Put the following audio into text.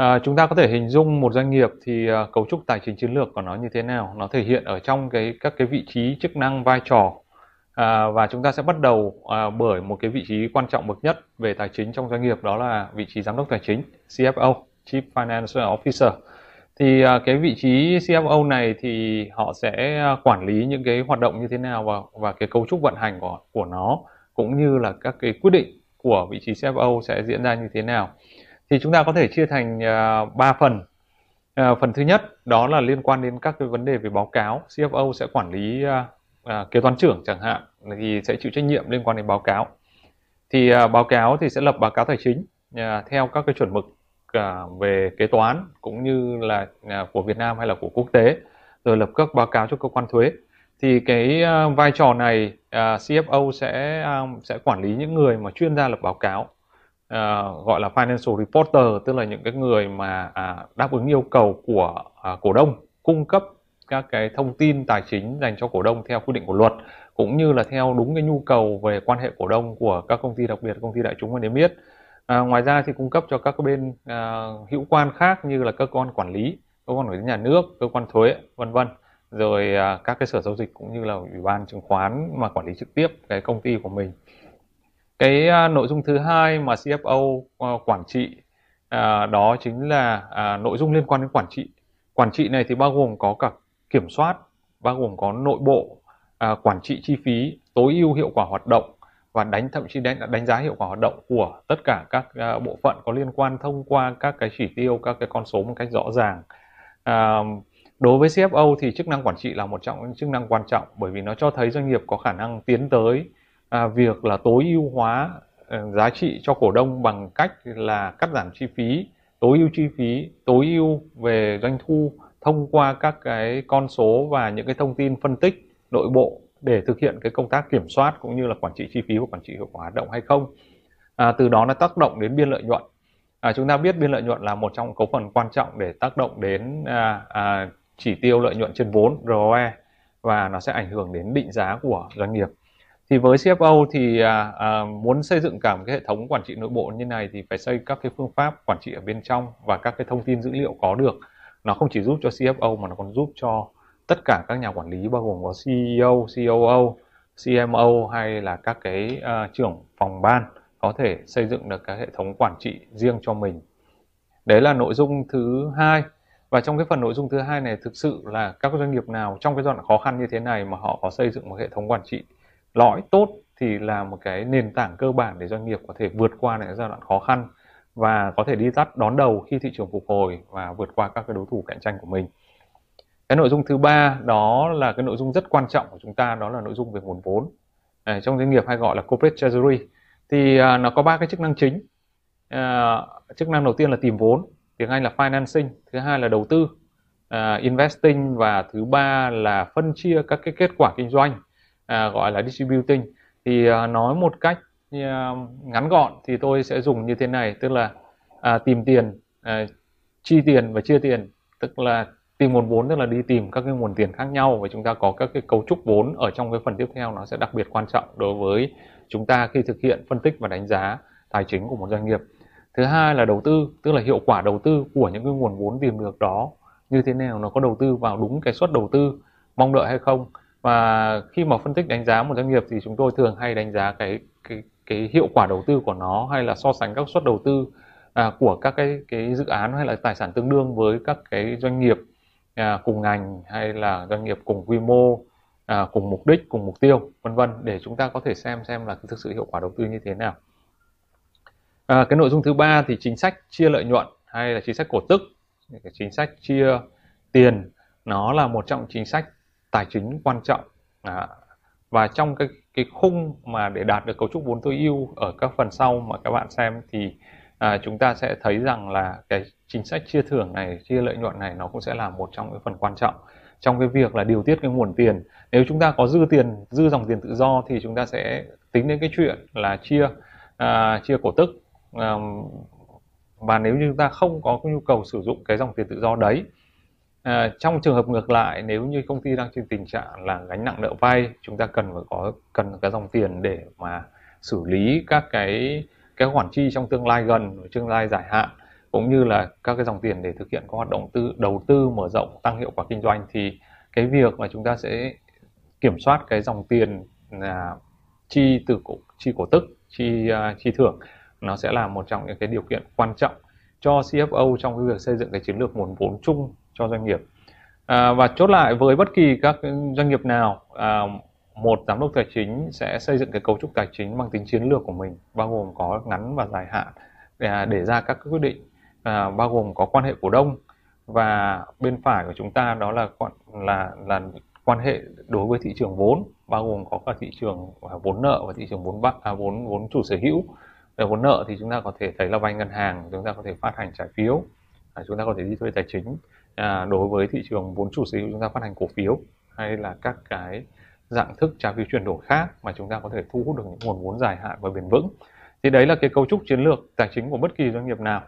À, chúng ta có thể hình dung một doanh nghiệp thì à, cấu trúc tài chính chiến lược của nó như thế nào? Nó thể hiện ở trong cái các cái vị trí chức năng vai trò. À, và chúng ta sẽ bắt đầu à, bởi một cái vị trí quan trọng bậc nhất về tài chính trong doanh nghiệp đó là vị trí giám đốc tài chính CFO Chief Financial Officer. Thì à, cái vị trí CFO này thì họ sẽ quản lý những cái hoạt động như thế nào và và cái cấu trúc vận hành của của nó cũng như là các cái quyết định của vị trí CFO sẽ diễn ra như thế nào thì chúng ta có thể chia thành à, uh, 3 phần. Uh, phần thứ nhất đó là liên quan đến các cái vấn đề về báo cáo. CFO sẽ quản lý uh, uh, kế toán trưởng chẳng hạn thì sẽ chịu trách nhiệm liên quan đến báo cáo. Thì uh, báo cáo thì sẽ lập báo cáo tài chính uh, theo các cái chuẩn mực uh, về kế toán cũng như là uh, của Việt Nam hay là của quốc tế rồi lập các báo cáo cho cơ quan thuế. Thì cái uh, vai trò này uh, CFO sẽ um, sẽ quản lý những người mà chuyên gia lập báo cáo uh, gọi là financial reporter tức là những cái người mà uh, đáp ứng yêu cầu của uh, cổ đông cung cấp các cái thông tin tài chính dành cho cổ đông theo quy định của luật cũng như là theo đúng cái nhu cầu về quan hệ cổ đông của các công ty đặc biệt công ty đại chúng và niêm yết. À, ngoài ra thì cung cấp cho các bên à, hữu quan khác như là cơ quan quản lý cơ quan quản lý nhà nước cơ quan thuế vân vân. Rồi à, các cái sở giao dịch cũng như là ủy ban chứng khoán mà quản lý trực tiếp cái công ty của mình cái à, nội dung thứ hai mà CFO à, quản trị à, đó chính là à, nội dung liên quan đến quản trị. Quản trị này thì bao gồm có cả kiểm soát bao gồm có nội bộ à, quản trị chi phí tối ưu hiệu quả hoạt động và đánh thậm chí đánh đánh giá hiệu quả hoạt động của tất cả các à, bộ phận có liên quan thông qua các cái chỉ tiêu các cái con số một cách rõ ràng. À, đối với CFO thì chức năng quản trị là một trong những chức năng quan trọng bởi vì nó cho thấy doanh nghiệp có khả năng tiến tới à, việc là tối ưu hóa ờ, giá trị cho cổ đông bằng cách là cắt giảm chi phí tối ưu chi phí tối ưu về doanh thu thông qua các cái con số và những cái thông tin phân tích nội bộ để thực hiện cái công tác kiểm soát cũng như là quản trị chi phí và quản trị hiệu quả hoạt động hay không. À, từ đó nó tác động đến biên lợi nhuận. À, chúng ta biết biên lợi nhuận là một trong cấu phần quan trọng để tác động đến à, à, chỉ tiêu lợi nhuận trên vốn ROE và nó sẽ ảnh hưởng đến định giá của doanh nghiệp thì với CFO thì à, à, muốn xây dựng cả một cái hệ thống quản trị nội bộ như này thì phải xây các cái phương pháp quản trị ở bên trong và các cái thông tin dữ liệu có được nó không chỉ giúp cho CFO mà nó còn giúp cho tất cả các nhà quản lý bao gồm có CEO, COO, CMO hay là các cái uh, trưởng phòng ban có thể xây dựng được cái hệ thống quản trị riêng cho mình. Đấy là nội dung thứ hai. Và trong cái phần nội dung thứ hai này thực sự là các doanh nghiệp nào trong cái giai đoạn khó khăn như thế này mà họ có xây dựng một hệ thống quản trị lõi tốt thì là một cái nền tảng cơ bản để doanh nghiệp có thể vượt qua những giai đoạn khó khăn và có thể đi tắt đón đầu khi thị trường phục hồi và vượt qua các cái đối thủ cạnh tranh của mình. Cái nội dung thứ ba đó là cái nội dung rất quan trọng của chúng ta đó là nội dung về nguồn vốn. À, trong doanh nghiệp hay gọi là corporate treasury thì à, nó có ba cái chức năng chính. À, chức năng đầu tiên là tìm vốn tiếng anh là financing thứ hai là đầu tư à, investing và thứ ba là phân chia các cái kết quả kinh doanh à, gọi là distributing. Thì à, nói một cách à, ngắn gọn thì tôi sẽ dùng như thế này tức là à, tìm tiền à, chi tiền và chia tiền tức là tìm nguồn vốn tức là đi tìm các cái nguồn tiền khác nhau và chúng ta có các cái cấu trúc vốn ở trong cái phần tiếp theo nó sẽ đặc biệt quan trọng đối với chúng ta khi thực hiện phân tích và đánh giá tài chính của một doanh nghiệp. Thứ hai là đầu tư tức là hiệu quả đầu tư của những cái nguồn vốn tìm được đó như thế nào nó có đầu tư vào đúng cái suất đầu tư mong đợi hay không và khi mà phân tích đánh giá một doanh nghiệp thì chúng tôi thường hay đánh giá cái cái cái hiệu quả đầu tư của nó hay là so sánh các suất đầu tư à, của các cái cái dự án hay là tài sản tương đương với các cái doanh nghiệp à, cùng ngành hay là doanh nghiệp cùng quy mô à, cùng mục đích cùng mục tiêu vân vân để chúng ta có thể xem xem là thực sự hiệu quả đầu tư như thế nào. À, cái nội dung thứ ba thì chính sách chia lợi nhuận hay là chính sách cổ tức. Cái chính sách chia tiền nó là một trong chính sách tài chính quan trọng à, và trong cái cái khung mà để đạt được cấu trúc vốn tối ưu ở các phần sau mà các bạn xem thì à, chúng ta sẽ thấy rằng là cái chính sách chia thưởng này chia lợi nhuận này nó cũng sẽ là một trong những phần quan trọng trong cái việc là điều tiết cái nguồn tiền. Nếu chúng ta có dư tiền dư dòng tiền tự do thì chúng ta sẽ tính đến cái chuyện là chia à, chia cổ tức. À, và nếu như chúng ta không có nhu cầu sử dụng cái dòng tiền tự do đấy à, trong trường hợp ngược lại nếu như công ty đang trên tình trạng là gánh nặng nợ vay chúng ta cần phải có cần cái dòng tiền để mà xử lý các cái cái khoản chi trong tương lai gần tương lai dài hạn cũng như là các cái dòng tiền để thực hiện các hoạt động tư đầu tư mở rộng tăng hiệu quả kinh doanh thì cái việc mà chúng ta sẽ kiểm soát cái dòng tiền là chi từ cổ chi cổ tức chi uh, chi thưởng nó sẽ là một trong những cái điều kiện quan trọng cho CFO trong cái việc xây dựng cái chiến lược nguồn vốn chung cho doanh nghiệp. À, và chốt lại với bất kỳ các doanh nghiệp nào à, một giám đốc tài chính sẽ xây dựng cái cấu trúc tài chính bằng tính chiến lược của mình bao gồm có ngắn và dài hạn để, để ra các quyết định à, bao gồm có quan hệ cổ đông. Và bên phải của chúng ta đó là là là quan hệ đối với thị trường vốn bao gồm có cả thị trường à, vốn nợ và thị trường vốn vay à, vốn vốn chủ sở hữu. Về vốn nợ thì chúng ta có thể thấy là vay ngân hàng chúng ta có thể phát hành trái phiếu à, chúng ta có thể đi thuê tài chính à, đối với thị trường vốn chủ sở hữu chúng ta phát hành cổ phiếu hay là các cái dạng thức trái phiếu chuyển đổi khác mà chúng ta có thể thu hút được những nguồn vốn dài hạn và bền vững thì đấy là cái cấu trúc chiến lược tài chính của bất kỳ doanh nghiệp nào.